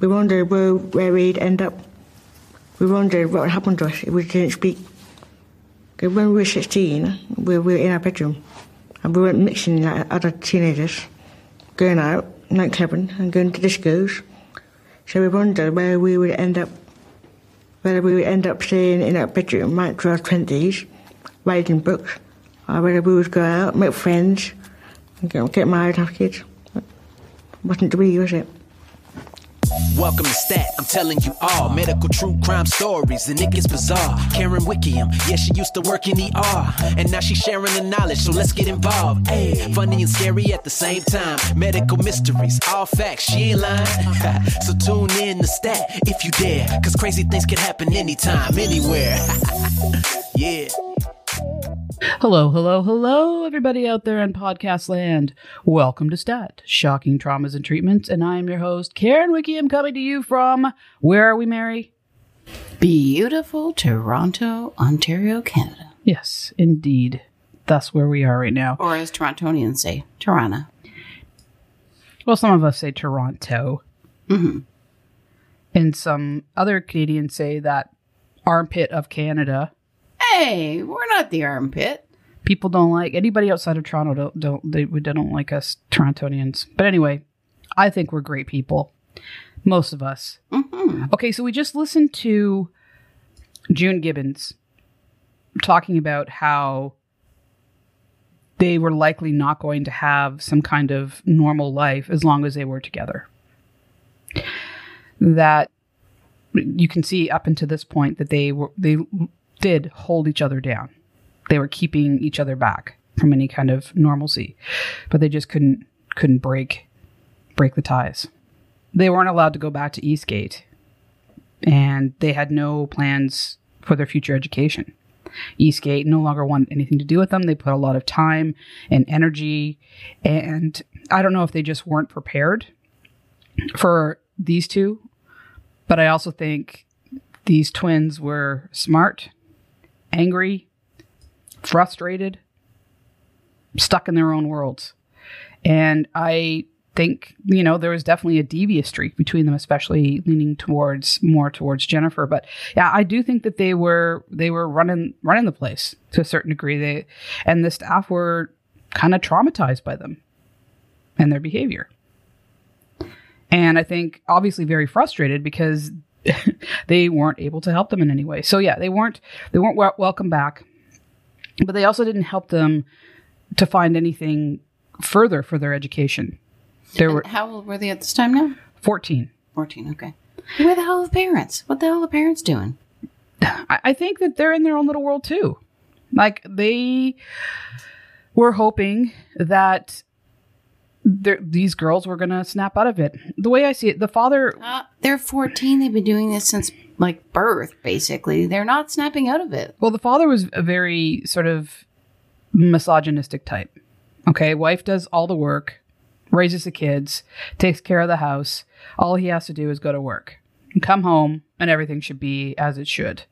We wondered where, where we'd end up. We wondered what would happen to us if we didn't speak. 'Cause when we were 16, we were in our bedroom. And we weren't mixing like other teenagers, going out, nightclubbing, and going to discos. So we wondered where we would end up. Whether we would end up staying in our bedroom right through our 20s, writing books, or whether we would go out, make friends, and get, married, have kids. Wasn't to be, was it? Welcome to Stat, I'm telling you all medical true crime stories, and it gets bizarre. Karen Wickham, yeah, she used to work in ER, and now she's sharing the knowledge, so let's get involved. Hey, funny and scary at the same time. Medical mysteries, all facts, she ain't lying. so tune in to Stat if you dare, cause crazy things can happen anytime, anywhere. yeah. Hello, hello, hello, everybody out there in podcast land. Welcome to STAT, Shocking Traumas and Treatments, and I am your host, Karen Wiki. I'm coming to you from, where are we, Mary? Beautiful Toronto, Ontario, Canada. Yes, indeed. That's where we are right now. Or as Torontonians say, Toronto. Well, some of us say Toronto. Mhm. And some other Canadians say that armpit of Canada. Hey, we're not the armpit. People don't like anybody outside of Toronto. Don't don't they, they don't like us Torontonians. But anyway, I think we're great people. Most of us. hmm Okay, so we just listened to June Gibbons talking about how they were likely not going to have some kind of normal life as long as they were together. That you can see up until this point that they were they did hold each other down. They were keeping each other back from any kind of normalcy, but they just couldn't couldn't break break the ties they weren't allowed to go back to Eastgate and they had no plans for their future education. Eastgate no longer wanted anything to do with them. They put a lot of time and energy, and I don't know if they just weren't prepared for these two, but I also think these twins were smart, angry, frustrated, stuck in their own worlds. And I think you know there was definitely a devious streak between them especially leaning towards more towards jennifer. But yeah i do think that they were they were running running the place to a certain degree. They and the staff were kind of traumatized by them and their behavior. And i think obviously very frustrated because they weren't able to help them in any way so yeah they weren't they weren't wel- welcome back but they also didn't help them to find anything further for their education there were how old were they at this time now? 14 14, okay. Where the hell are the parents? What the hell are the parents doing? I, I think that they're in their own little world too. Like they were hoping that these girls were going to snap out of it. The way I see it, the father, Uh, they're 14. They've been doing this since like birth, basically. They're not snapping out of it. well, the father was a very sort of misogynistic type. Okay, wife does all the work, raises the kids, takes care of the house. All he has to do is go to work and come home, and everything should be as it should.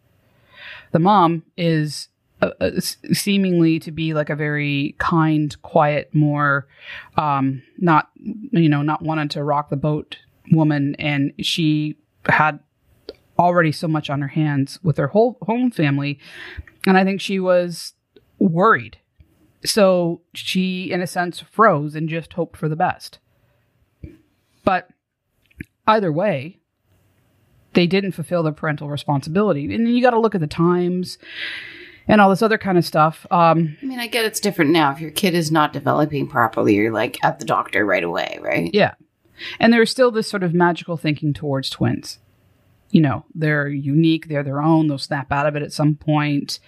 The mom is uh, uh, seemingly to be like a very kind, quiet, more um, not you know not wanting to rock the boat woman, and she had already so much on her hands with her whole home family, and I think she was worried. So she, in a sense, froze and just hoped for the best. But either way, they didn't fulfill their parental responsibility. And you got to look at the times and all this other kind of stuff. Um, I mean, I get it's different now. If your kid is not developing properly, you're like at the doctor right away, right? yeah. And there's still this sort of magical thinking towards twins. You know, they're unique, they're their own, they'll snap out of it at some point.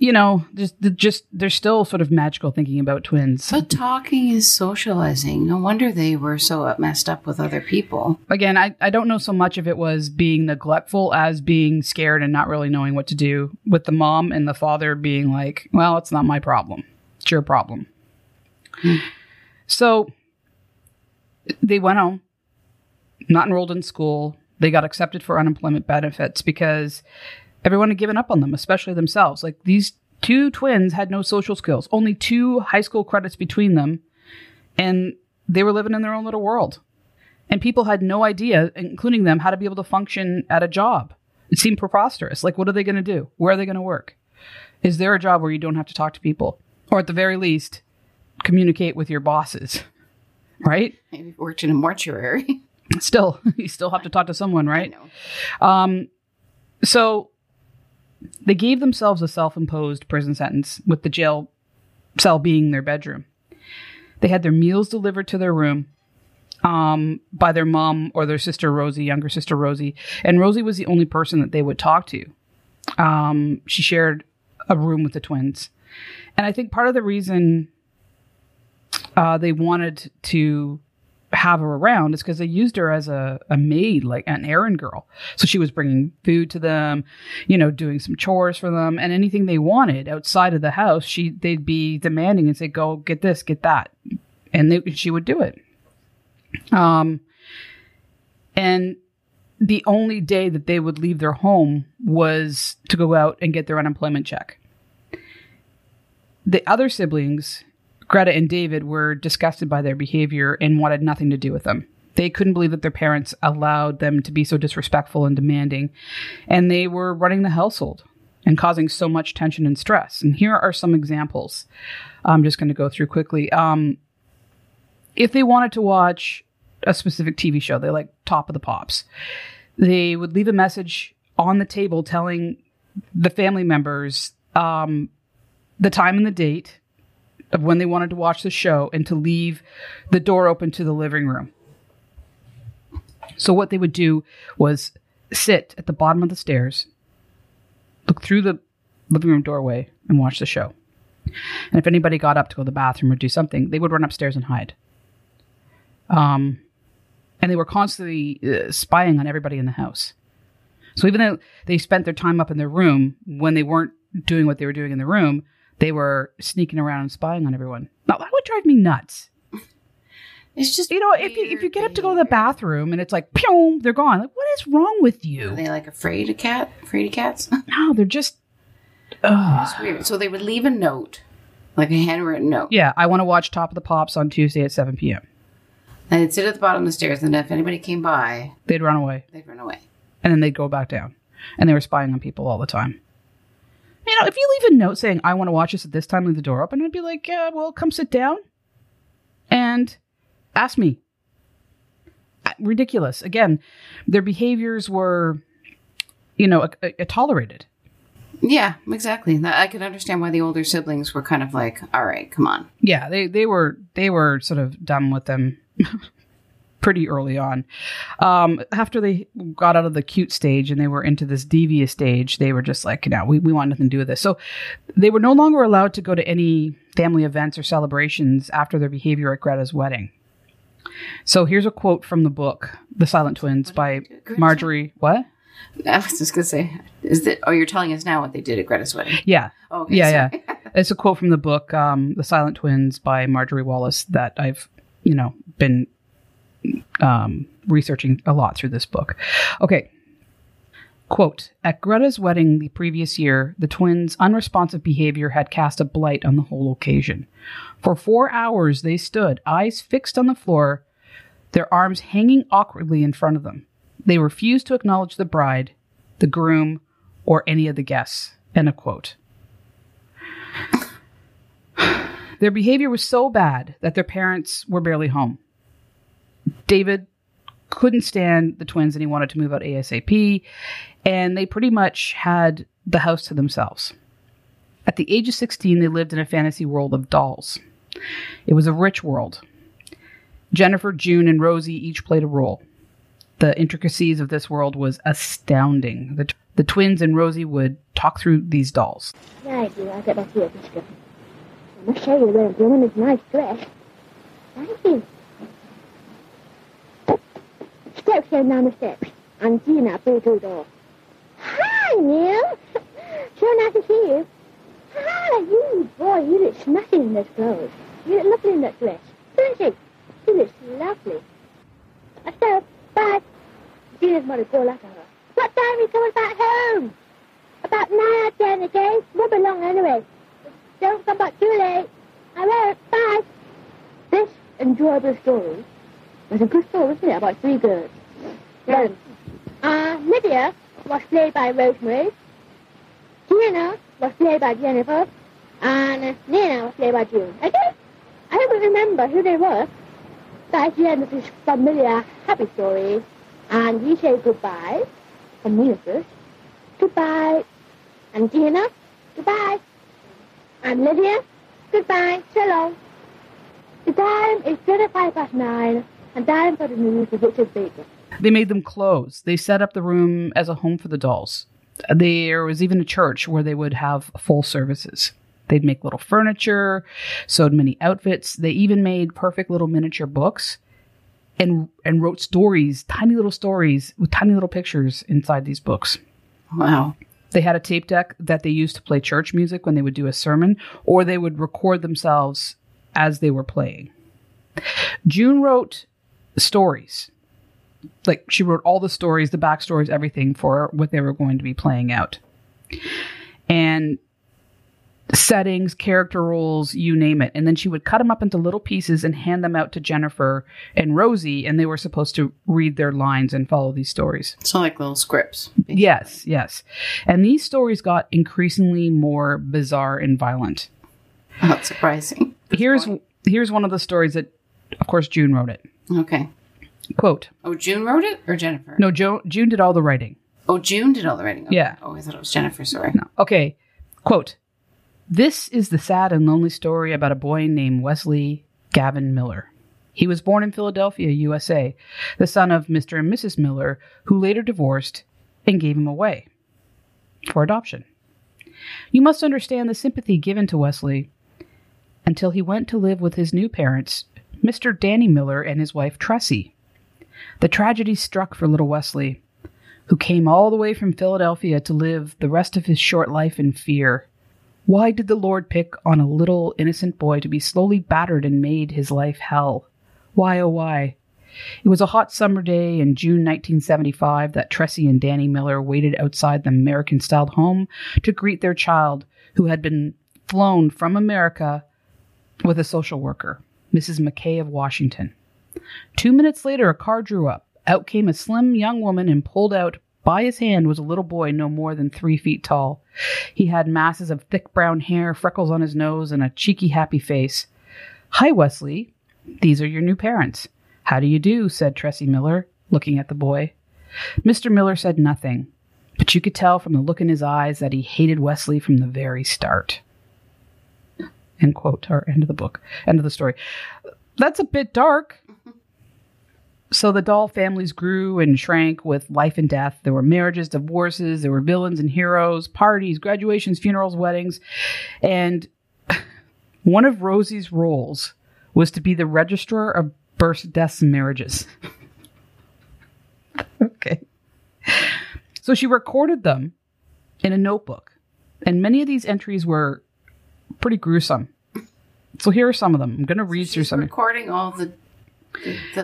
You know, just, just there's still sort of magical thinking about twins. But talking is socializing. No wonder they were so messed up with other people. again, I, I don't know so much if it was being neglectful as being scared and not really knowing what to do with the mom and the father being like, well, it's not my problem. It's your problem. Hmm. So they went home, not enrolled in school. They got accepted for unemployment benefits because everyone had given up on them, especially themselves. Like these two twins had no social skills, only two high school credits between them, and they were living in their own little world And people had no idea, including them, how to be able to function at a job. It seemed preposterous. Like, what are they going to do? Where are they going to work? Is there a job where you don't have to talk to people? Or at the very least, communicate with your bosses, right? Maybe worked in a mortuary. Still, you still have to talk to someone, right? I know. Um, so they gave themselves a self imposed prison sentence with the jail cell being their bedroom. They had their meals delivered to their room um, by their mom or their sister Rosie, younger sister Rosie. And Rosie was the only person that they would talk to. Um, she shared a room with the twins. And I think part of the reason uh, they wanted to have her around is because they used her as a, a maid, like an errand girl. So she was bringing food to them, you know, doing some chores for them, and anything they wanted outside of the house, she they'd be demanding and say, "Go get this, get that," and they, she would do it. Um, and the only day that they would leave their home was to go out and get their unemployment check. The other siblings, Greta and David, were disgusted by their behavior and wanted nothing to do with them. They couldn't believe that their parents allowed them to be so disrespectful and demanding, and they were running the household and causing so much tension and stress. And here are some examples. I'm just going to go through quickly. Um, if they wanted to watch a specific TV show, they like Top of the Pops, they would leave a message on the table telling the family members um, the time and the date of when they wanted to watch the show and to leave the door open to the living room. So, what they would do was sit at the bottom of the stairs, look through the living room doorway, and watch the show. And if anybody got up to go to the bathroom or do something, they would run upstairs and hide. Um, and they were constantly uh, spying on everybody in the house. So even though they spent their time up in their room, when they weren't doing what they were doing in the room, they were sneaking around and spying on everyone. Now that would drive me nuts. It's just You know, if you if you get up to go to the bathroom and it's like, pew, they're gone. Like, what is wrong with you? Are they like afraid of cat? Afraid of cats? No, they're just. Ugh. It's weird. So they would leave a note, like a handwritten note. Yeah, I want to watch Top of the Pops on Tuesday at 7 p.m. And they'd sit at the bottom of the stairs, and if anybody came by, They'd run away they'd run away. and then they'd go back down. And they were spying on people all the time. You know, if you leave a note saying, I want to watch this at this time, leave the door open, I'd be like, yeah, well, come sit down and ask me. Ridiculous. Again, their behaviors were, you know, uh, uh, tolerated. Yeah, exactly. I could understand why the older siblings were kind of like, "All right, come on." yeah they they were they were sort of done with them pretty early on um after they got out of the cute stage and they were into this devious stage they were just like no we, we want nothing to do with this so they were no longer allowed to go to any family events or celebrations after their behavior at greta's wedding so here's a quote from the book the silent twins by do at Greta's marjorie what I was just gonna say, is that? Oh, you're telling us now what they did at Greta's wedding? yeah Oh, okay, yeah, sorry. yeah. It's a quote from the book, um, "The Silent Twins" by Marjorie Wallace that I've, you know, been um, researching a lot through this book. Okay. Quote At Greta's wedding the previous year, the twins' unresponsive behavior had cast a blight on the whole occasion. For four hours they stood, eyes fixed on the floor, their arms hanging awkwardly in front of them. They refused to acknowledge the bride, the groom, or any of the guests. End of quote. Their behavior was so bad that their parents were barely home. David couldn't stand the twins and he wanted to move out ASAP, and they pretty much had the house to themselves. At the age of 16, they lived in a fantasy world of dolls. It was a rich world. Jennifer, June, and Rosie each played a role. The intricacies of this world was astounding. The, the twins and Rosie would talk through these dolls. Right, dear, I'll get back to you. I must show you the woman's nice dress. Thank you. Steps going down the steps. I'm seeing that through door. Hi, Neil. Sure nice to see you. Hi, you. Boy, you look smashing in those clothes. You look lovely in that dress. Don't you? She looks lovely. Let's go. Bye. Gina's mother called after her. What time are you coming back home? About nine ten, okay? Won't be long anyway. Don't come back too late. I won't. Bye. This enjoyable story was a good story, wasn't it, about three girls? Then, uh, Lydia was played by Rosemary. Gina was played by Jennifer. And Nina was played by June. Don't, I don't remember who they were. But of this familiar happy story, and we say goodbye from Nina first. Goodbye. And Gina, goodbye. And Lydia, goodbye. So long. The time is 25 past nine, and time for the news with Richard Baker. They made them clothes. They set up the room as a home for the dolls. There was even a church where they would have full services. They'd make little furniture, sewed many outfits. They even made perfect little miniature books and and wrote stories, tiny little stories with tiny little pictures inside these books. Wow. They had a tape deck that they used to play church music when they would do a sermon, or they would record themselves as they were playing. June wrote stories. Like she wrote all the stories, the backstories, everything for what they were going to be playing out. And settings, character roles, you name it. And then she would cut them up into little pieces and hand them out to Jennifer and Rosie, and they were supposed to read their lines and follow these stories. So like little scripts. Yes, yes. And these stories got increasingly more bizarre and violent. Not surprising. Here's here's one of the stories that of course June wrote it. Okay. Quote. Oh, June wrote it or Jennifer? No, jo- June did all the writing. Oh, June did all the writing. Okay. Yeah. Oh, I thought it was Jennifer. Sorry. No. Okay. Quote. This is the sad and lonely story about a boy named Wesley Gavin Miller. He was born in Philadelphia, USA, the son of Mr. and Mrs. Miller, who later divorced and gave him away for adoption. You must understand the sympathy given to Wesley until he went to live with his new parents, Mr. Danny Miller and his wife Tressie. The tragedy struck for little Wesley, who came all the way from Philadelphia to live the rest of his short life in fear. Why did the Lord pick on a little innocent boy to be slowly battered and made his life hell? Why, oh, why? It was a hot summer day in June 1975 that Tressie and Danny Miller waited outside the American styled home to greet their child, who had been flown from America with a social worker, Mrs. McKay of Washington. Two minutes later, a car drew up. Out came a slim young woman and pulled out by his hand was a little boy no more than three feet tall. He had masses of thick brown hair, freckles on his nose, and a cheeky, happy face. Hi, Wesley. These are your new parents. How do you do? said Tressie Miller, looking at the boy. Mr. Miller said nothing, but you could tell from the look in his eyes that he hated Wesley from the very start. End quote, or end of the book, end of the story. That's a bit dark. So the doll families grew and shrank with life and death. There were marriages, divorces, there were villains and heroes, parties, graduations, funerals, weddings. And one of Rosie's roles was to be the registrar of births, deaths, and marriages. okay. So she recorded them in a notebook. And many of these entries were pretty gruesome. So here are some of them. I'm going to read through some. recording all the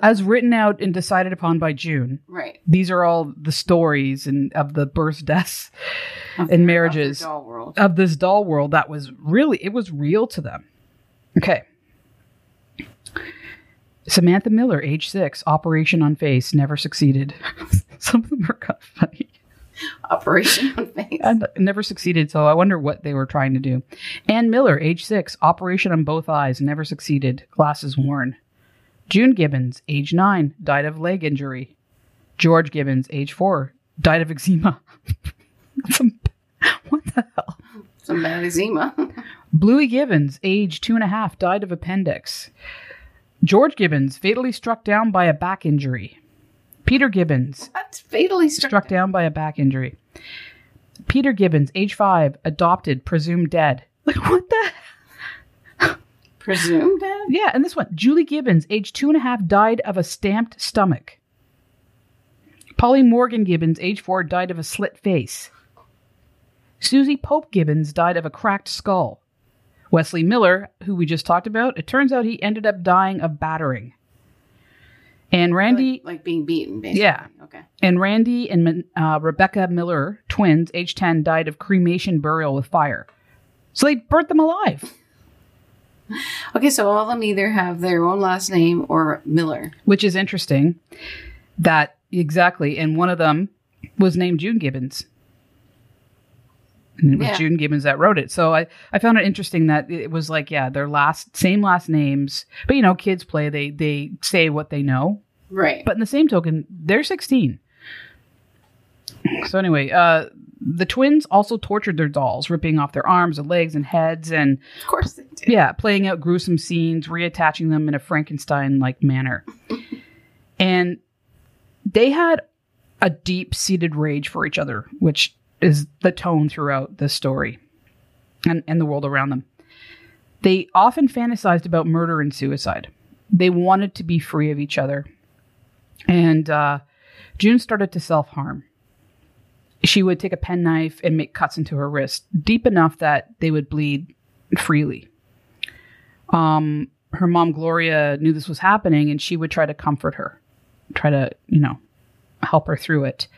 As written out and decided upon by June. right These are all the stories and of the births, deaths, of and their- marriages. of their doll world. of this doll world that was really it was real to them. Okay. Samantha Miller, age six, operation on face, never succeeded. Some of them are kind of funny. Operation on face. And never succeeded, so I wonder what they were trying to do. Ann Miller, age six, operation on both eyes, never succeeded, glasses worn. June Gibbons, age nine, died of leg injury. George Gibbons, age four, died of eczema. What the hell? Some bad eczema. Bluey Gibbons, age two and a half, died of appendix. George Gibbons, fatally struck down by a back injury. Peter Gibbons, That's fatally struck. struck down by a back injury. Peter Gibbons, age five, adopted, presumed dead. Like, what the? Presumed dead. Yeah, and this one, Julie Gibbons, age two and a half, died of a stamped stomach. Polly Morgan Gibbons, age four, died of a slit face. Susie Pope Gibbons died of a cracked skull. Wesley Miller, who we just talked about, it turns out he ended up dying of battering. And Randy, Like, like being beaten, basically. Yeah. Okay. and Randy and uh, Rebecca Miller, twins, age 10, died of cremation burial with fire. So they burnt them alive. Okay, so all of them either have their own last name or Miller. which is interesting. That exactly, and one of them was named June Gibbons. And it was Yeah. June Gibbons that wrote it. So I, I found it interesting that it was like, yeah, their last same last names. But you know, kids play, they they say what they know. Right. But in the same token, they're 16. So anyway, uh the twins also tortured their dolls, ripping off their arms and legs and heads and of course they did. yeah, playing out gruesome scenes, reattaching them in a Frankenstein like manner. and they had a deep seated rage for each other, which is the tone throughout the story and, and the world around them. They often fantasized about murder and suicide. They wanted to be free of each other. And uh, June started to self harm. She would take a penknife and make cuts into her wrist, deep enough that they would bleed freely. Um, her mom Gloria knew this was happening, and she would try to comfort her, try to you know help her through it.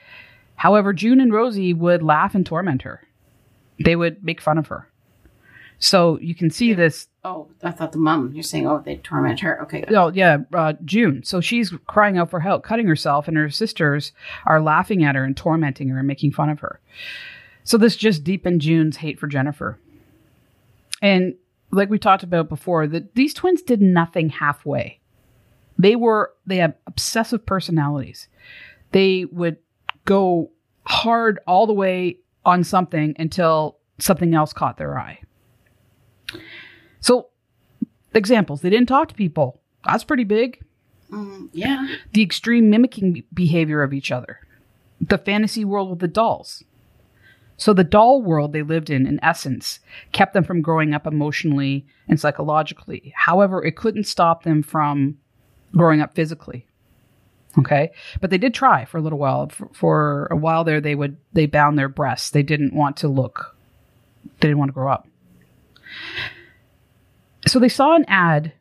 However, June and Rosie would laugh and torment her. They would make fun of her. So you can see this. Oh, I thought the mom. You're saying, oh, they torment her. Okay. Oh yeah, uh, June. So she's crying out for help, cutting herself, and her sisters are laughing at her and tormenting her and making fun of her. So this just deepened June's hate for Jennifer. And like we talked about before, that these twins did nothing halfway. They were they have obsessive personalities. They would go hard all the way on something until something else caught their eye. So, examples, they didn't talk to people. That's pretty big. Mm, yeah. The extreme mimicking behavior of each other. The fantasy world with the dolls. So, the doll world they lived in, in essence, kept them from growing up emotionally and psychologically. However, it couldn't stop them from growing up physically. Okay, but they did try for a little while. For, for a while there, they would they bound their breasts. They didn't want to look. They didn't want to grow up. So they saw an ad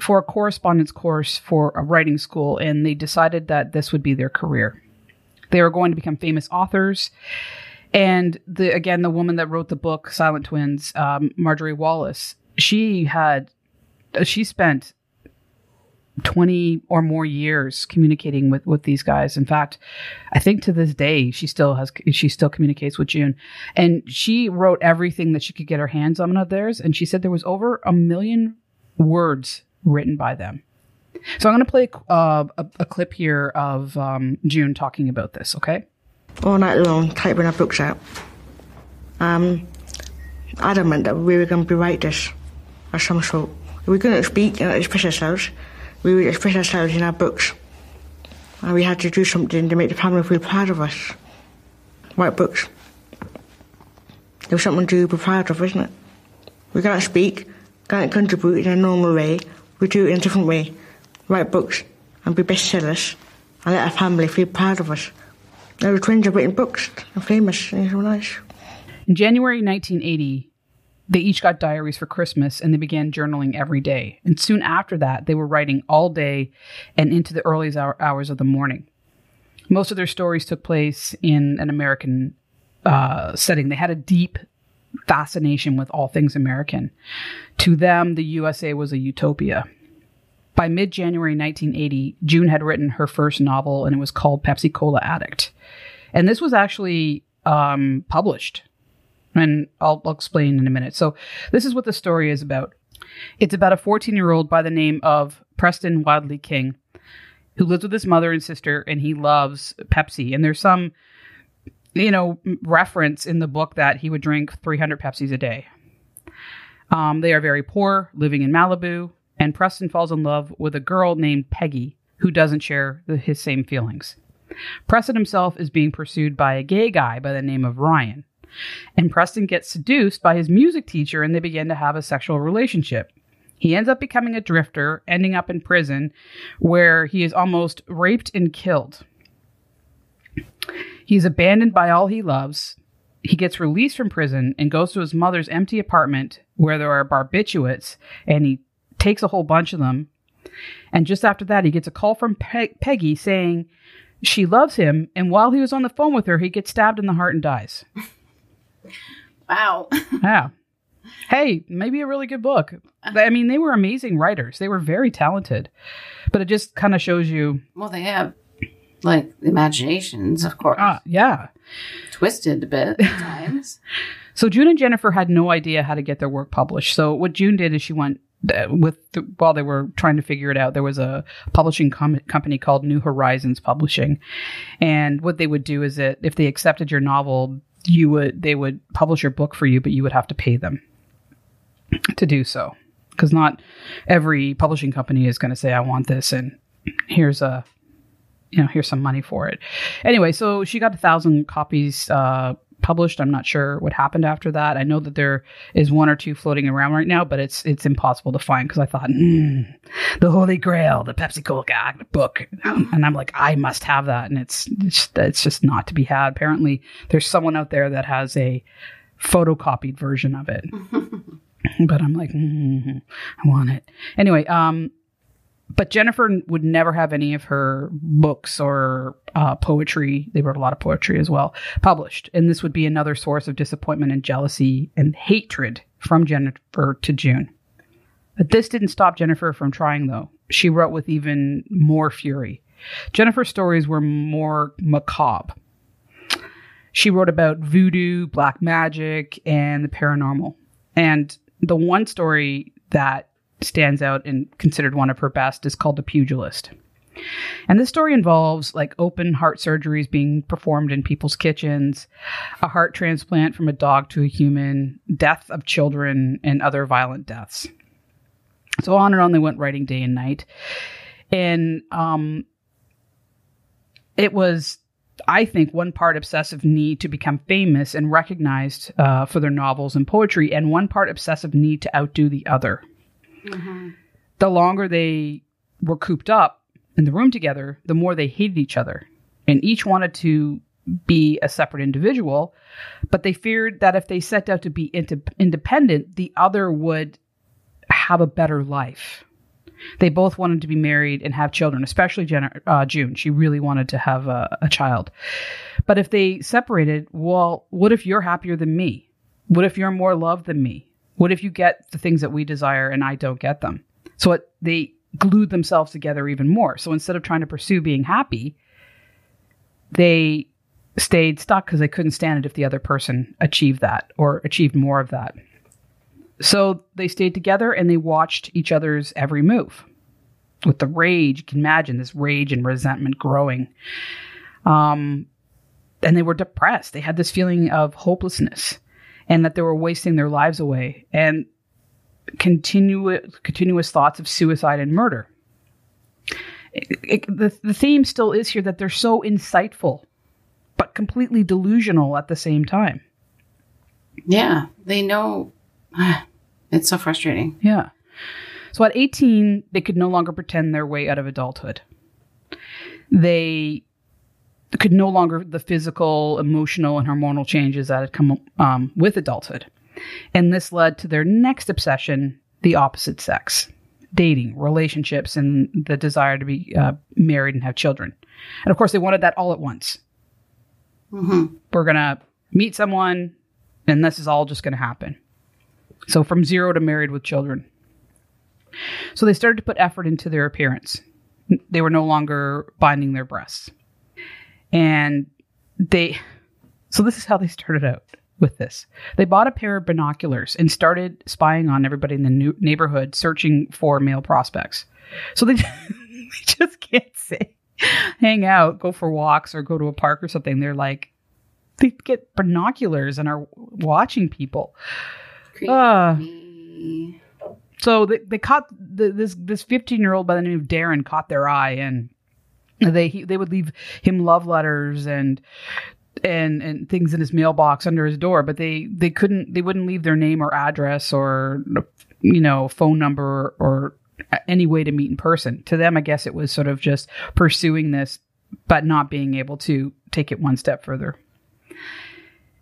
for a correspondence course for a writing school, and they decided that this would be their career. They were going to become famous authors. And the again, the woman that wrote the book Silent Twins, um, Marjorie Wallace, she had she spent 20 or more years communicating with with these guys. In fact i think to this day she still has she still communicates with june. And she wrote everything that she could get her hands on of theirs. And she said there was over a million words written by them. So i'm going to play uh, a, a clip here of um, june talking about this okay? All night long typing our books out. Um, adamant that we were going to be writers of some sort. We couldn't speak and express ourselves, we would express ourselves in our books. And we had to do something to make the family feel proud of us. Write books. There was something to be proud of, isn't it? We can't speak, can't contribute in a normal way. We do it in a different way. Write books and be bestsellers and let our family feel proud of us. Now the twins have written books and famous and so nice. In January 1980, they each got diaries for Christmas and they began journaling every day. And soon after that, they were writing all day and into the hour- hours of the morning. Most of their stories took place in an American uh, setting. They had a deep fascination with all things American. To them, the USA was a utopia. By mid January 1980, June had written her first novel and it was called Pepsi Cola Addict. And this was actually um, published. And I'll, I'll explain in a minute. So, this is what the story is about. It's about a 14 year old by the name of Preston Wadley King who lives with his mother and sister and he loves Pepsi. And there's some, you know, reference in the book that he would drink 300 Pepsis a day. Um, they are very poor, living in Malibu, and Preston falls in love with a girl named Peggy who doesn't share the, his same feelings. Preston himself is being pursued by a gay guy by the name of Ryan. And Preston gets seduced by his music teacher and they begin to have a sexual relationship. He ends up becoming a drifter, ending up in prison where he is almost raped and killed. He's abandoned by all he loves. He gets released from prison and goes to his mother's empty apartment where there are barbiturates and he takes a whole bunch of them. And just after that, he gets a call from Pe- Peggy saying she loves him. And while he was on the phone with her, he gets stabbed in the heart and dies. Wow. Yeah. hey, maybe a really good book. I mean, they were amazing writers. They were very talented. But it just kind of shows you, Well, they have like imaginations, of course, ah, yeah. twisted a bit at times. So June and Jennifer had no idea how to get their work published. So what June did is she went uh, with the, while they were trying to figure it out. There was a publishing com- company called New Horizons Publishing, and what they would do is that if they accepted your novel, you would they would publish your book for you, but you would have to pay them to do so. Because not every publishing company is going to say I want this and here's a you know here's some money for it. Anyway so she got a thousand copies uh published. I'm not sure what happened after that. I know that there is one or two floating around right now but it's it's impossible to find because i thought mm, the holy grail the pepsi cola book. And i'm like i must have that. And it's it's, it's just not to be had. Apparently there's someone out there that has a photocopied version of it. But i'm like mm, i want it. Anyway um but Jennifer would never have any of her books or uh, poetry. They wrote a lot of poetry as well, published. And this would be another source of disappointment and jealousy and hatred from Jennifer to June. But this didn't stop Jennifer from trying, though. She wrote with even more fury. Jennifer's stories were more macabre. She wrote about voodoo, black magic, and the paranormal. And the one story that stands out and considered one of her best is called The Pugilist. And this story involves like open heart surgeries being performed in people's kitchens, a heart transplant from a dog to a human, death of children, and other violent deaths. So on and on they went writing day and night. And um, it was, I think, one part obsessive need to become famous and recognized uh, for their novels and poetry, and one part obsessive need to outdo the other the longer they were cooped up in the room together, the more they hated each other. And each wanted to be a separate individual, but they feared that if they set out to be ind- independent, the other would have a better life. They both wanted to be married and have children, especially Jen- uh, June. She really wanted to have a, a child. But if they separated, well, what if you're happier than me? What if you're more loved than me? What if you get the things that we desire and I don't get them? So it, they glued themselves together even more. So instead of trying to pursue being happy, they stayed stuck because they couldn't stand it if the other person achieved that or achieved more of that. So they stayed together and they watched each other's every move. With the rage, you can imagine this rage and resentment growing. Um, and they were depressed. They had this feeling of hopelessness and that they were wasting their lives away and continuous continuous thoughts of suicide and murder. It, it, the, the theme still is here that they're so insightful, but completely delusional at the same time. Yeah, they know. It's so frustrating. Yeah. So at 18, they could no longer pretend their way out of adulthood. They could no longer the physical, emotional, and hormonal changes that had come um, with adulthood. And this led to their next obsession, the opposite sex dating, relationships, and the desire to be uh, married and have children. And of course, they wanted that all at once. Mm-hmm. We're going to meet someone, and this is all just going to happen. So, from zero to married with children. So, they started to put effort into their appearance. They were no longer binding their breasts. And they, so this is how they started out with this. They bought a pair of binoculars and started spying on everybody in the new neighborhood, searching for male prospects. So they, they just can't say, hang out, go for walks, or go to a park or something. They're like, they get binoculars and are watching people. Ah. So they, they caught the, this this 15 year old by the name of Darren caught their eye and they he, they would leave him love letters and and and things in his mailbox under his door but they they couldn't they wouldn't leave their name or address or you know phone number or any way to meet in person. To them i guess it was sort of just pursuing this but not being able to take it one step further.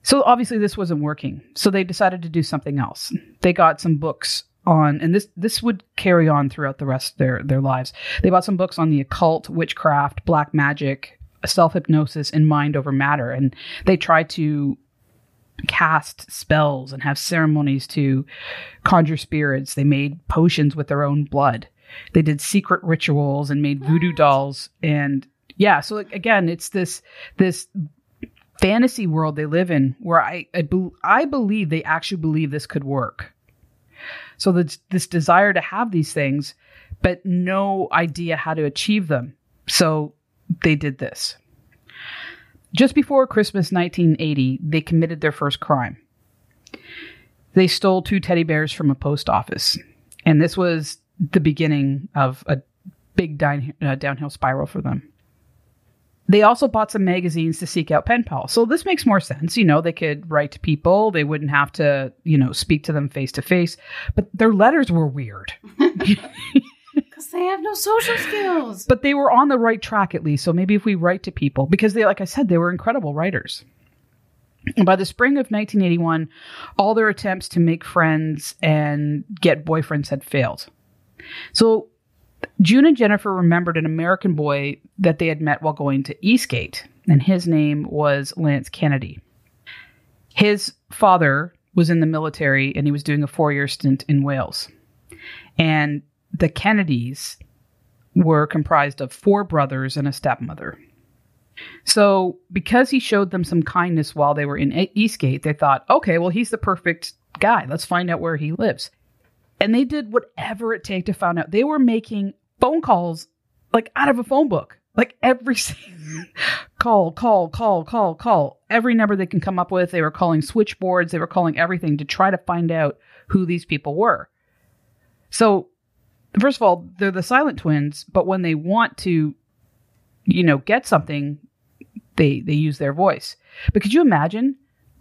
So obviously this wasn't working. So they decided to do something else. They got some books on and this this would carry on throughout the rest of their their lives they bought some books on the occult witchcraft black magic self hypnosis and mind over matter and they tried to cast spells and have ceremonies to conjure spirits. They made potions with their own blood. They did secret rituals and made voodoo dolls. And yeah, so like, again, it's this this fantasy world they live in where I I, be- I believe they actually believe this could work. So this this desire to have these things, but no idea how to achieve them. So they did this. Just before Christmas 1980, they committed their first crime. They stole two teddy bears from a post office. And this was the beginning of a big down, uh, downhill spiral for them. They also bought some magazines to seek out pen pals. So this makes more sense. You know, they could write to people. They wouldn't have to, you know, speak to them face to face. But their letters were weird. Because they have no social skills. but they were on the right track at least. So maybe if we write to people, because they, like I said, they were incredible writers. And by the spring of 1981, all their attempts to make friends and get boyfriends had failed. So June and Jennifer remembered an American boy that they had met while going to Eastgate, and his name was Lance Kennedy. His father was in the military and he was doing a four year stint in Wales. And the Kennedys were comprised of four brothers and a stepmother. So, because he showed them some kindness while they were in Eastgate, they thought, okay, well, he's the perfect guy. Let's find out where he lives. And they did whatever it take to find out. They were making phone calls like out of a phone book, like every call, call, call, call, call. Every number they can come up with. They were calling switchboards. They were calling everything to try to find out who these people were. So, first of all, they're the silent twins, but when they want to, you know, get something, they they use their voice. But could you imagine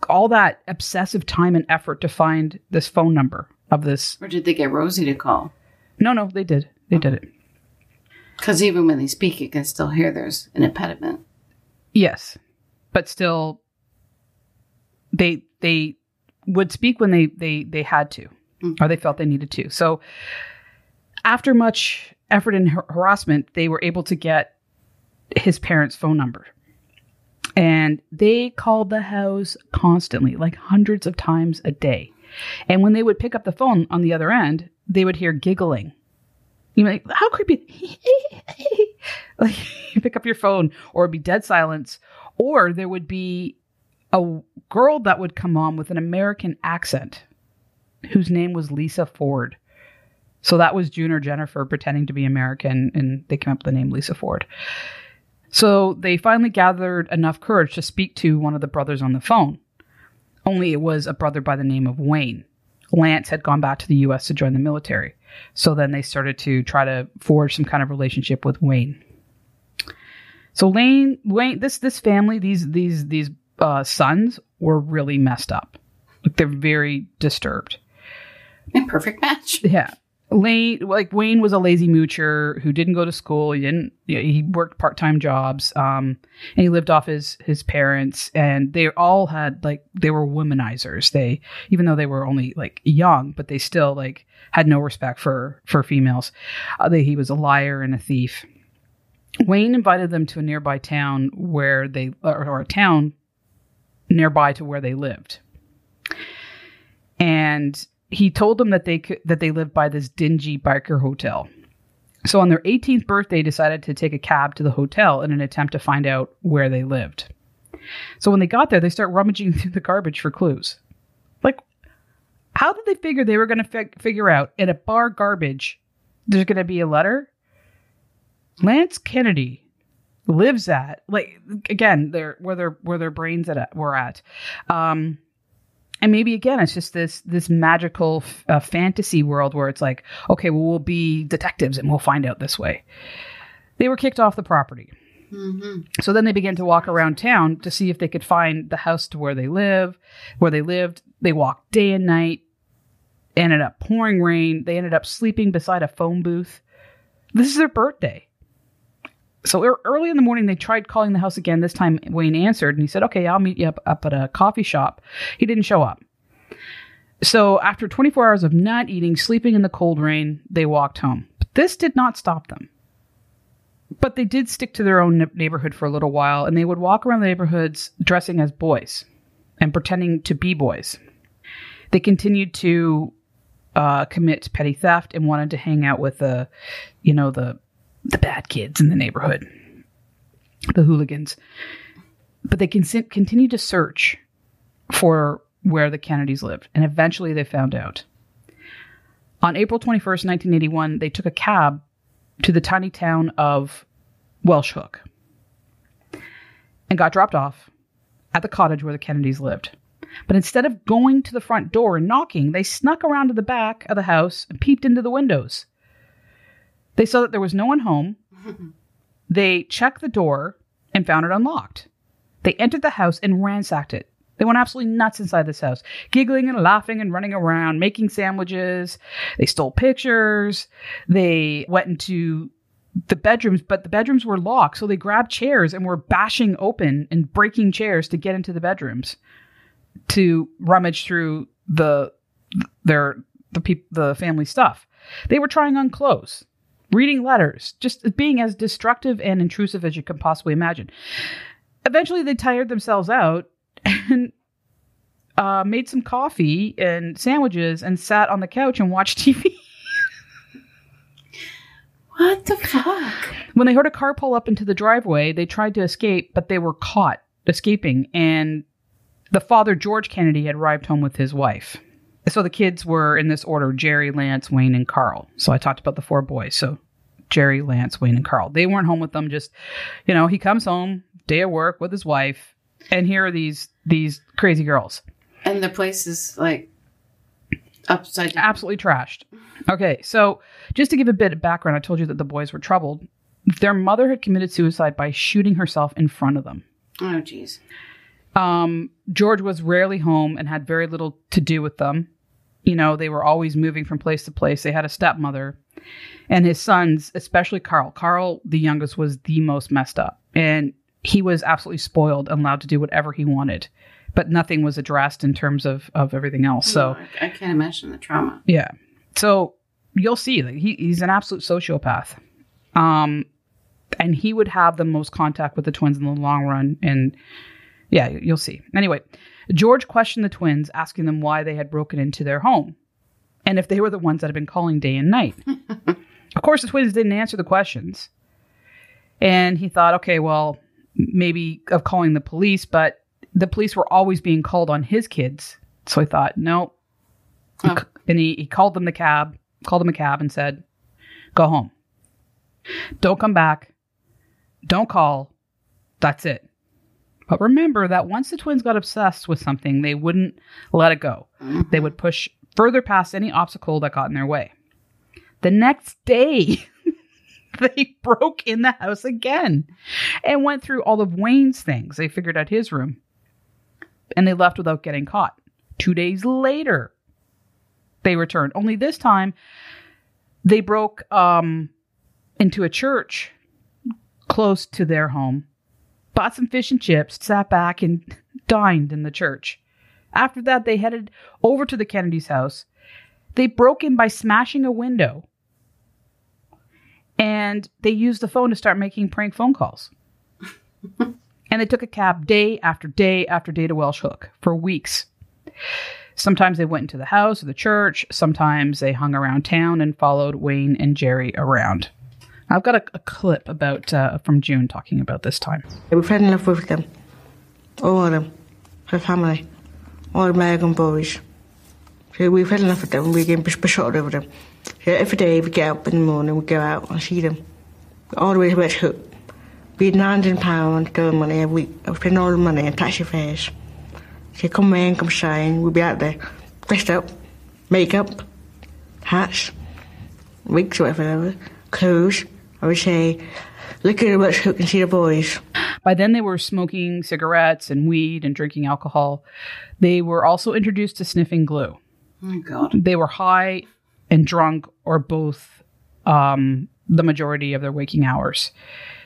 all that obsessive time and effort to find this phone number of this? Or did they get Rosie to call? No, no, they did. They did it. Because even when they speak, you can still hear there's an impediment. Yes, but still, they they would speak when they they they had to, hmm. or they felt they needed to. So, after much effort and har- harassment, they were able to get his parents' phone number, and they called the house constantly, like hundreds of times a day. And when they would pick up the phone on the other end, they would hear giggling. You know, like how creepy! like you pick up your phone, or it'd be dead silence, or there would be a girl that would come on with an American accent, whose name was Lisa Ford. So that was June or Jennifer pretending to be American, and they came up with the name Lisa Ford. So they finally gathered enough courage to speak to one of the brothers on the phone. Only it was a brother by the name of Wayne. Lance had gone back to the US to join the military. So then they started to try to forge some kind of relationship with Wayne. So Lane, Wayne, this this family, these these these uh, sons were really messed up. Like they're very disturbed. A perfect match. Yeah. Lane, like Wayne was a lazy moocher who didn't go to school. He didn't, he worked part-time jobs. Um, and he lived off his, his parents and they all had like, they were womanizers. They, even though they were only like young, but they still like had no respect for, for females. Uh, they, he was a liar and a thief. Wayne invited them to a nearby town where they, or, or a town nearby to where they lived. And he told them that they could, that they lived by this dingy biker hotel. So on their 18th birthday, decided to take a cab to the hotel in an attempt to find out where they lived. So when they got there, they start rummaging through the garbage for clues. Like, how did they figure they were going to fig- figure out in a bar garbage there's going to be a letter? Lance Kennedy lives at like again, they're where their where their brains at were at. Um, and maybe again it's just this this magical f- uh, fantasy world where it's like okay well we'll be detectives and we'll find out this way. They were kicked off the property. So then they began to walk around town to see if they could find the house to where they live where they lived. They walked day and night ended up pouring rain. They ended up sleeping beside a phone booth. This is their birthday so ear- early in the morning, they tried calling the house again. This time, Wayne answered and he said, Okay, I'll meet you up, up at a coffee shop. He didn't show up. So after 24 hours of not eating, sleeping in the cold rain, they walked home. But this did not stop them. But they did stick to their own neighborhood for a little while and they would walk around the neighborhoods dressing as boys. and pretending to be boys. They continued to uh, commit petty theft and wanted to hang out with the, you know, the the bad kids in the neighborhood, the hooligans. But they con- continued to search for where the Kennedys lived, and eventually they found out. On April 21st, 1981, they took a cab to the tiny town of Welsh Hook and got dropped off at the cottage where the Kennedys lived. But instead of going to the front door and knocking, they snuck around to the back of the house and peeped into the windows. They saw that there was no one home. they checked the door and found it unlocked. They entered the house and ransacked it. They went absolutely nuts inside this house, giggling and laughing and running around, making sandwiches. They stole pictures. They went into the bedrooms, but the bedrooms were locked. So they grabbed chairs and were bashing open and breaking chairs to get into the bedrooms to rummage through the their the peop, the family stuff. They were trying on clothes, reading letters, just being as destructive and intrusive as you can possibly imagine. Eventually, they tired themselves out and uh, made some coffee and sandwiches and sat on the couch and watched TV. What the fuck? when they heard a car pull up into the driveway, they tried to escape, but they were caught escaping. And the father, George Kennedy, had arrived home with his wife. So the kids were in this order Jerry, Lance, Wayne, and Carl. So I talked about the four boys. So Jerry, Lance, Wayne, and Carl. They weren't home with them. Just, you know, he comes home, day of work with his wife, and here are these these crazy girls. And the place is like upside down. absolutely trashed. Okay, so just to give a bit of background, I told you that the boys were troubled. Their mother had committed suicide by shooting herself in front of them. Oh, jeez. Um, George was rarely home and had very little to do with them. You know, they were always moving from place to place. They had a stepmother, and his sons, especially Carl. Carl, the youngest, was the most messed up, and he was absolutely spoiled and allowed to do whatever he wanted, but nothing was addressed in terms of of everything else. So. No, I, I can't imagine the trauma. Yeah. So you'll see like he, he's an absolute sociopath. Um and he would have the most contact with the twins in the long run and yeah, you'll see. Anyway, George questioned the twins, asking them why they had broken into their home and if they were the ones that had been calling day and night. of course, the twins didn't answer the questions. And he thought, okay, well, maybe of calling the police, but the police were always being called on his kids. So I thought, no. Oh. And he, he called them the cab, called them a cab and said, go home. Don't come back. Don't call. That's it. But remember that once the twins got obsessed with something, they wouldn't let it go. They would push further past any obstacle that got in their way. The next day, they broke in the house again and went through all of Wayne's things. They figured out his room and they left without getting caught. Two days later, they returned. Only this time, they broke um, into a church close to their home, bought some fish and chips, sat back, and dined in the church. After that, they headed over to the Kennedy's house. They broke in by smashing a window and they used the phone to start making prank phone calls. and they took a cab day after day after day to Welsh Hook for weeks. Sometimes they went into the house or the church. Sometimes they hung around town and followed Wayne and Jerry around. I've got a, a clip about uh, from June talking about this time. We fell in love with them. All of them. Her family. All the American boys. So we fell in love with them. We became besotted over them. So every day we get up in the morning, we go out and see them. All the way to Welsh Hook. We had £900 on the money every week. I all the money on taxi fares. So come rain, come shine, we'll be out there. Dressed up, makeup, hats, wigs, whatever, clothes. I would say, look at the Welsh Hook and see the boys. By then, they were smoking cigarettes and weed and drinking alcohol. They were also introduced to sniffing glue. Oh, my God. They were high and drunk, or both, um, the majority of their waking hours.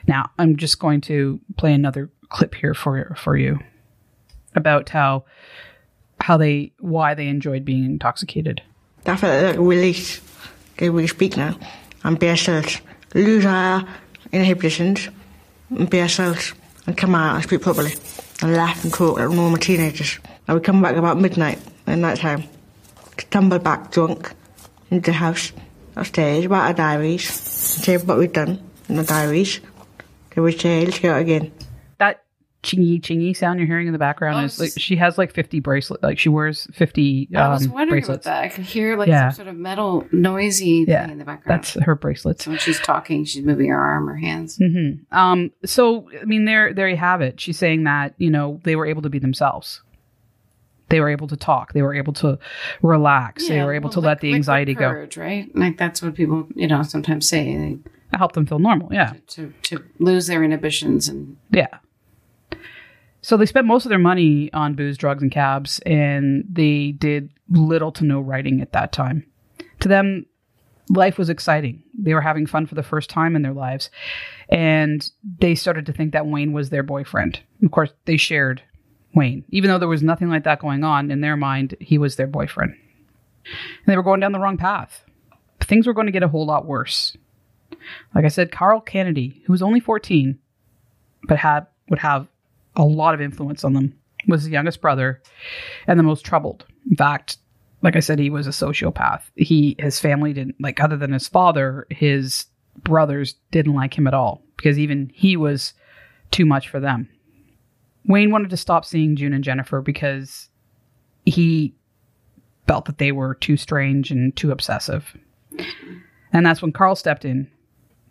Now, I'm just going to play another clip here for for you about how how they why they enjoyed being intoxicated. I felt like a release. Okay, we speak now and be Lose our inhibitions and be ourselves and come out and speak properly. and laugh and talk like normal teenagers. And we come back about midnight at night time. Tumble back drunk into the house upstairs, about our diaries, And say what we've done in the diaries. Then we say, let's go again. Chingy chingy sound you're hearing in the background Oh, is like she has like 50 bracelet like she wears 50 I was um, wondering bracelets. about that. I could hear like Yeah. some sort of metal noisy Yeah, thing in the background. That's her bracelets. So when she's talking, she's moving her arm her hands. hmm Um, so I mean, there, there you have it. She's saying that you know they were able to be themselves. They were able to talk. They were able to relax. they were able well, to let the anxiety liquid go. courage, right? Like that's what people, you know, sometimes say Help them feel normal. Yeah, they, to to lose their inhibitions and yeah. So they spent most of their money on booze, drugs, and cabs, and they did little to no writing at that time. To them, life was exciting. They were having fun for the first time in their lives, and they started to think that Wayne was their boyfriend. Of course, they shared Wayne, even though there was nothing like that going on in their mind. He was their boyfriend, and they were going down the wrong path. Things were going to get a whole lot worse. Like I said, Carl Kennedy, who was only fourteen, but had would have a lot of influence on them, was the youngest brother and the most troubled. In fact, like I said, he was a sociopath. He his family didn't like other than his father, his brothers didn't like him at all because even he was too much for them. Wayne wanted to stop seeing June and Jennifer because he felt that they were too strange and too obsessive. And that's when Carl stepped in,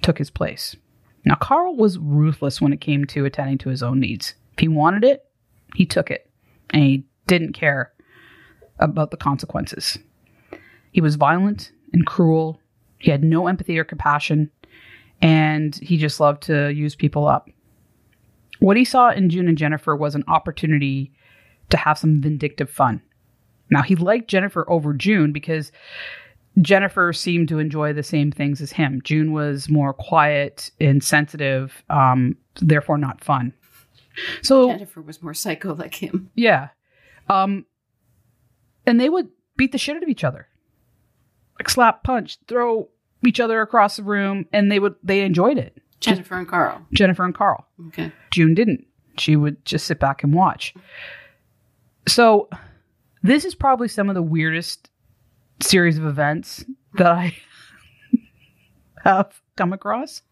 took his place. Now, Carl was ruthless when it came to attending to his own needs. He wanted it, he took it, and he didn't care about the consequences. He was violent and cruel. He had no empathy or compassion, and he just loved to use people up. What he saw in June and Jennifer was an opportunity to have some vindictive fun. Now, he liked Jennifer over June because Jennifer seemed to enjoy the same things as him. June was more quiet and sensitive, um, therefore not fun. So Jennifer was more psycho like him. yeah, um, and they would beat the shit out of each other, like slap, punch, throw each other across the room, and they would they enjoyed it. Jennifer and Carl. Jennifer and Carl. Okay. June didn't. She would just sit back and watch. So, this is probably some of the weirdest series of events that I have come across.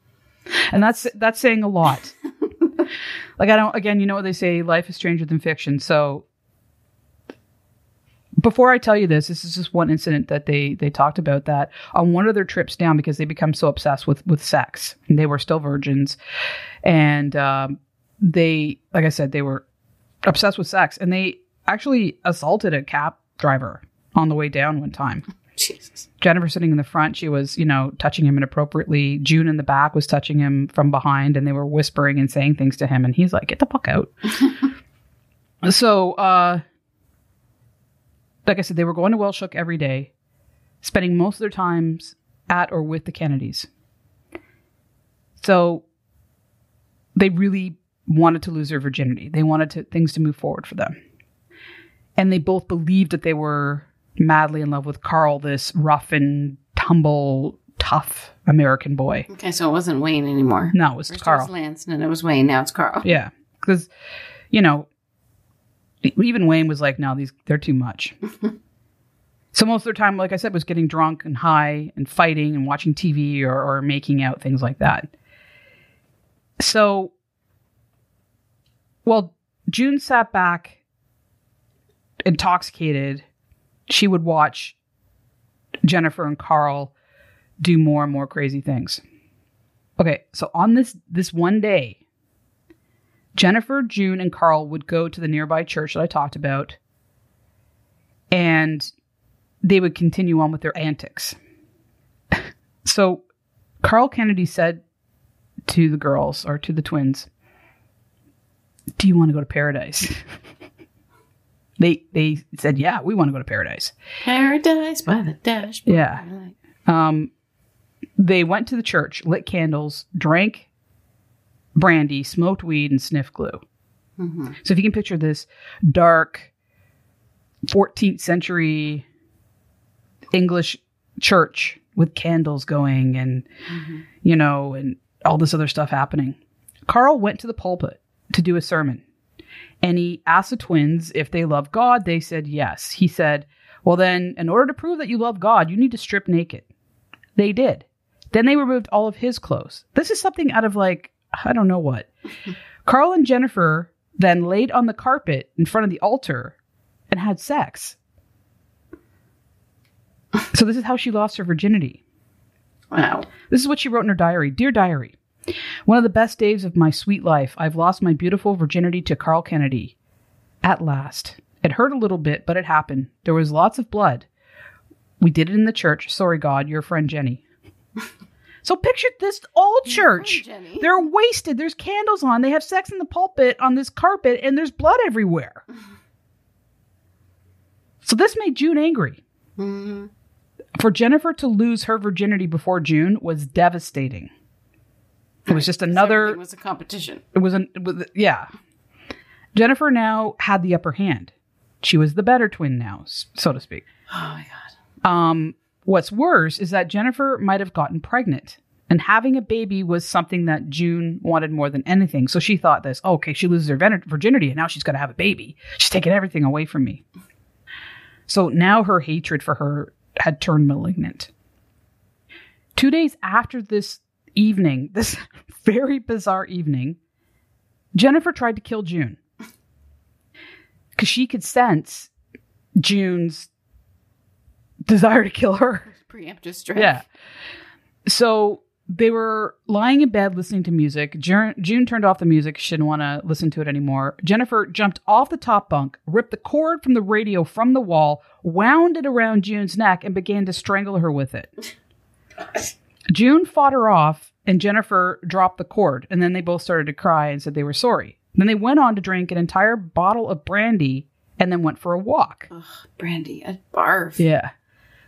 And that's that's saying a lot. like I don't again, you know what they say, life is stranger than fiction. So before I tell you this, this is just one incident that they they talked about that on one of their trips down because they become so obsessed with with sex. And they were still virgins, and um, they, like I said, they were obsessed with sex, and they actually assaulted a cab driver on the way down one time. Jesus. Jennifer sitting in the front, she was, you know, touching him inappropriately. June in the back was touching him from behind and they were whispering and saying things to him and he's like, "Get the fuck out." so, uh like I said, they were going to Welsh Hook every day, spending most of their times at or with the Kennedys. So they really wanted to lose their virginity. They wanted to, things to move forward for them. And they both believed that they were madly in love with Carl, this rough and tumble, tough American boy. Okay, so it wasn't Wayne anymore. No, it was First it was Lance, and then it was Wayne. Now it's Carl. Yeah, because you know, even Wayne was like, "No, these they're too much." so most of their time, like I said, was getting drunk and high and fighting and watching TV or, or making out, things like that. So, well, June sat back, intoxicated. She would watch Jennifer and Carl do more and more crazy things. Okay, so on this this one day, Jennifer, June, and Carl would go to the nearby church that I talked about, and they would continue on with their antics. so, Carl Kennedy said to the girls or to the twins, "Do you want to go to paradise?" they they said, "Yeah, we want to go to paradise." Paradise by the dashboard. Yeah. Um, they went to the church, lit candles, drank brandy, smoked weed, and sniffed glue. So if you can picture this dark 14th century English church with candles going and, you know, and all this other stuff happening. Carl went to the pulpit to do a sermon. And he asked the twins if they love God. They said yes. He said, Well, then, in order to prove that you love God, you need to strip naked. They did. Then they removed all of his clothes. This is something out of like, I don't know what. Carl and Jennifer then laid on the carpet in front of the altar and had sex. So, this is how she lost her virginity. Wow. This is what she wrote in her diary Dear Diary, one of the best days of my sweet life. I've lost my beautiful virginity to Carl Kennedy. At last. It hurt a little bit, but it happened. There was lots of blood. We did it in the church. Sorry, God, your friend Jenny. so picture this old church. friend. They're wasted. There's candles on. They have sex in the pulpit on this carpet, and there's blood everywhere. So this made June angry. For Jennifer to lose her virginity before June was devastating. It was just another. It was a competition. It was an. It was, yeah. Jennifer now had the upper hand. She was the better twin now, so to speak. Oh my god. Um, what's worse is that Jennifer might have gotten pregnant, and having a baby was something that June wanted more than anything. So she thought this: oh, okay, she loses her virginity, and now she's going to have a baby. She's taking everything away from me. So now her hatred for her had turned malignant. Two days after this evening, this very bizarre evening, Jennifer tried to kill June because she could sense June's desire to kill her. Preemptive strike. Yeah. So they were lying in bed listening to music. June, June turned off the music. She didn't want to listen to it anymore. Jennifer jumped off the top bunk, ripped the cord from the radio from the wall, wound it around June's neck, and began to strangle her with it. June fought her off, and Jennifer dropped the cord. And then they both started to cry and said they were sorry. Then they went on to drink an entire bottle of brandy and then went for a walk. Ugh, brandy. A barf. Yeah.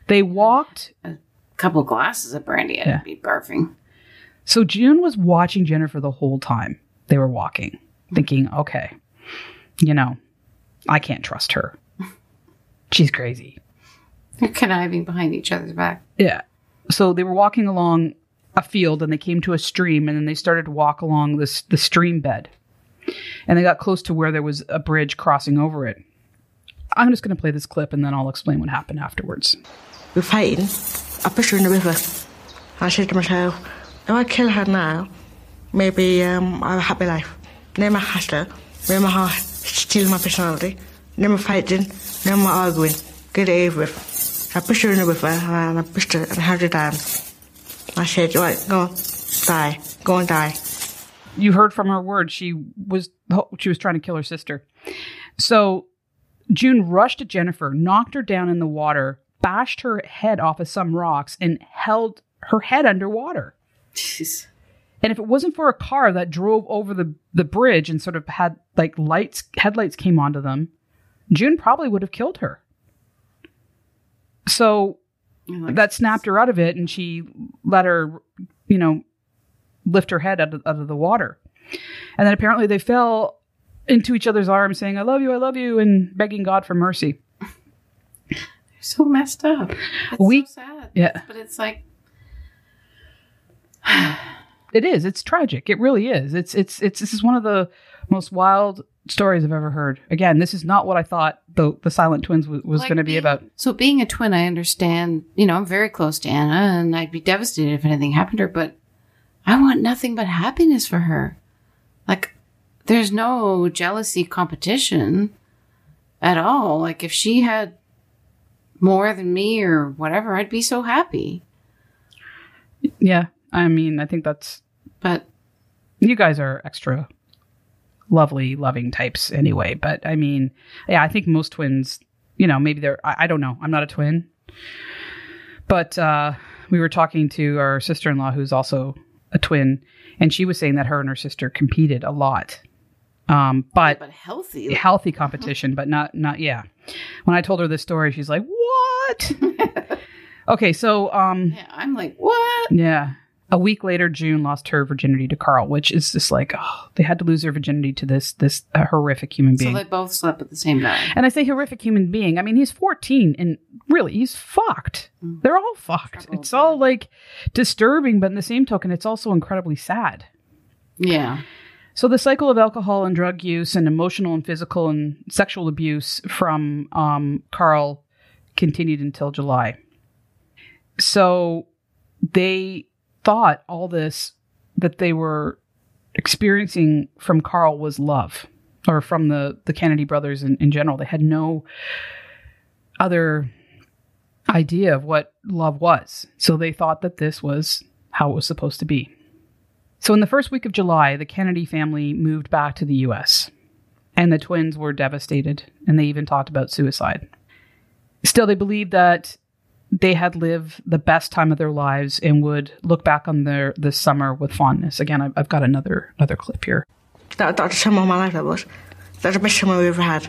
They walked A couple glasses of brandy. I'd Yeah. be barfing. So June was watching Jennifer the whole time they were walking, thinking, okay, you know, I can't trust her. She's crazy. They're conniving behind each other's back. Yeah. So they were walking along a field and they came to a stream and then they started to walk along this the stream bed. And they got close to where there was a bridge crossing over it. I'm just going to play this clip and then I'll explain what happened afterwards. We're fighting. I pushed her in the river. I said to myself, if I kill her now, maybe um, I'll have a happy life. No more heart, steal my personality, more fighting, more arguing. Get it over with. I pushed her in the river and I pushed her and held her down. I said, right, go on, die, go and die. you heard from her words she was she was trying to kill her sister so june rushed at jennifer knocked her down in the water bashed her head off of some rocks and held her head underwater Jeez. and if it wasn't for a car that drove over the, the bridge and sort of had like lights headlights came onto them june probably would have killed her so like, that snapped her out of it and she let her you know lift her head out of, out of the water and then apparently they fell into each other's arms saying i love you i love you and begging god for mercy They're so messed up. It's We- so sad. yeah. But it's like, it is it's tragic it really is it's it's it's this is one of the most wild stories i've ever heard again this is not what i thought the the silent twins was, was like going to be about So being a twin, I understand. You know, I'm very close to Anna, and I'd be devastated if anything happened to her. But I want nothing but happiness for her. Like, there's no jealousy, competition at all. Like, if she had more than me or whatever, I'd be so happy. yeah i mean i think that's But you guys are extra lovely, loving types anyway. But I mean, yeah, I think most twins, you know, maybe they're, I, I don't know. I'm not a twin. But uh, we were talking to our sister in law, who's also a twin, and she was saying that her and her sister competed a lot. Um, but but healthy. healthy competition, but not not yeah. When I told her this story, she's like, "What?" okay, so um, Yeah, I'm like, what? yeah. A week later, June lost her virginity to Carl, which is just like, oh, they had to lose their virginity to this this uh, horrific human being. So they both slept at the same time. and I say horrific human being. I mean, he's 14 and really, he's fucked. They're all fucked. Troubled, It's all like disturbing, but in the same token, it's also incredibly sad. Yeah. So the cycle of alcohol and drug use and emotional and physical and sexual abuse from um, Carl continued until July. So they thought all this that they were experiencing from Carl was love or from the, the Kennedy brothers in, in general. They had no other idea of what love was. So they thought that this was how it was supposed to be. So in the first week of July, the Kennedy family moved back to the US. And the twins were devastated, and they even talked about suicide. Still, they believed that they had lived the best time of their lives and would look back on their this summer with fondness. Again, I've, I've got another another clip here. That, that was the summer of my life, that was. That's the best summer we ever had.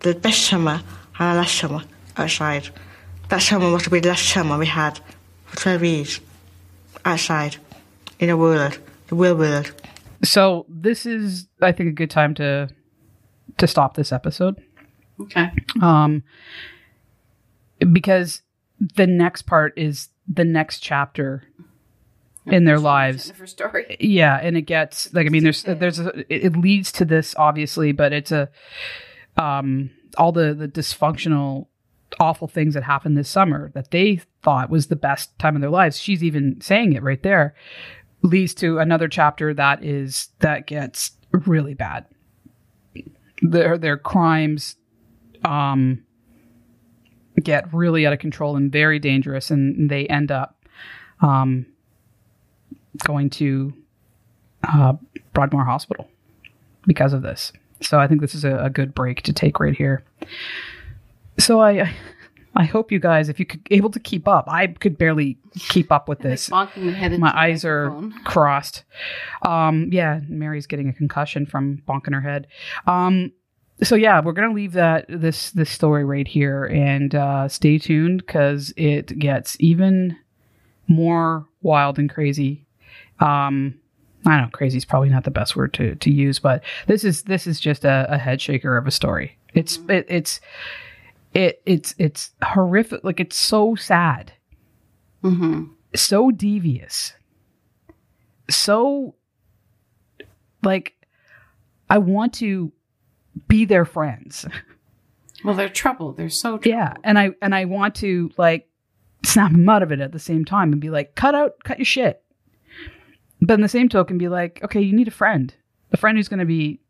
The best summer and the last summer outside. That summer must have been the last summer we had for 12 years outside in the world, the real world. So this is, I think, a good time to to stop this episode. Okay. um, because the next part is the next chapter in their lives. Story. Yeah, and it gets like I mean, there's there's a, it it leads to this obviously, but it's a um all the the dysfunctional, awful things that happened this summer that they thought was the best time of their lives. She's even saying it right there. Leads to another chapter that is that gets really bad. Their their crimes, um, get really out of control and very dangerous, and they end up, um, going to uh, Broadmoor Hospital because of this. So I think this is a, a good break to take right here. So I, I hope you guys, if you could able to keep up, I could barely keep up with this. Bonking the head into My eyes are crossed. Um, yeah, Mary's getting a concussion from bonking her head. Um, so yeah, we're gonna leave that this this story right here and uh, stay tuned because it gets even more wild and crazy. Um, I don't know, crazy is probably not the best word to, to use, but this is this is just a, a head shaker of a story. It's it, it's it it's it's horrific. Like it's so sad, Mhm. so devious, so like I want to be their friends. Well, they're troubled. They're so troubled. Yeah, and I and I want to like snap them out of it at the same time and be like, cut out, cut your shit. But in the same token, be like, okay, you need a friend, a friend who's going to be,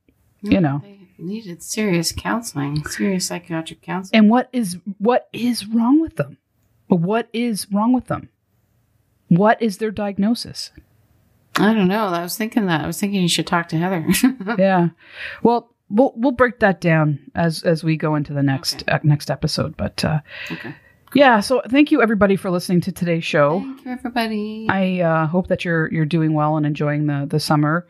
you know. They needed serious counseling, serious psychiatric counseling. And what is what is wrong with them? What is wrong with them? What is their diagnosis? I don't know. I was thinking that. I was thinking you should talk to Heather. yeah. Well, we'll we'll break that down as as we go into the next uh, next episode. But uh, okay. yeah, so thank you everybody for listening to today's show. Thank you, everybody. I uh, hope that you're you're doing well and enjoying the the summer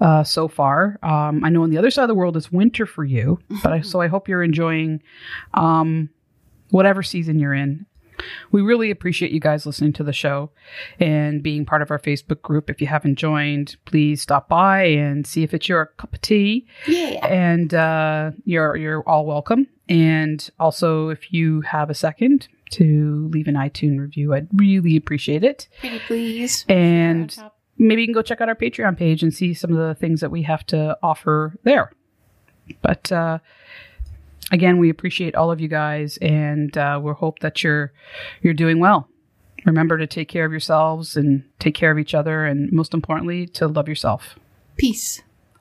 uh, so far. Um, I know on the other side of the world it's winter for you, but I, so I hope you're enjoying um, whatever season you're in. We really appreciate you guys listening to the show and being part of our Facebook group. If you haven't joined, please stop by and see if it's your cup of tea. yeah. And uh, you're you're all welcome. And also, if you have a second to leave an iTunes review, I'd really appreciate it Pretty please. and maybe you can go check out our Patreon page and see some of the things that we have to offer there. But uh, again, we appreciate all of you guys, and uh, we hope that you're you're doing well. Remember to take care of yourselves and take care of each other, and most importantly, to love yourself. Peace.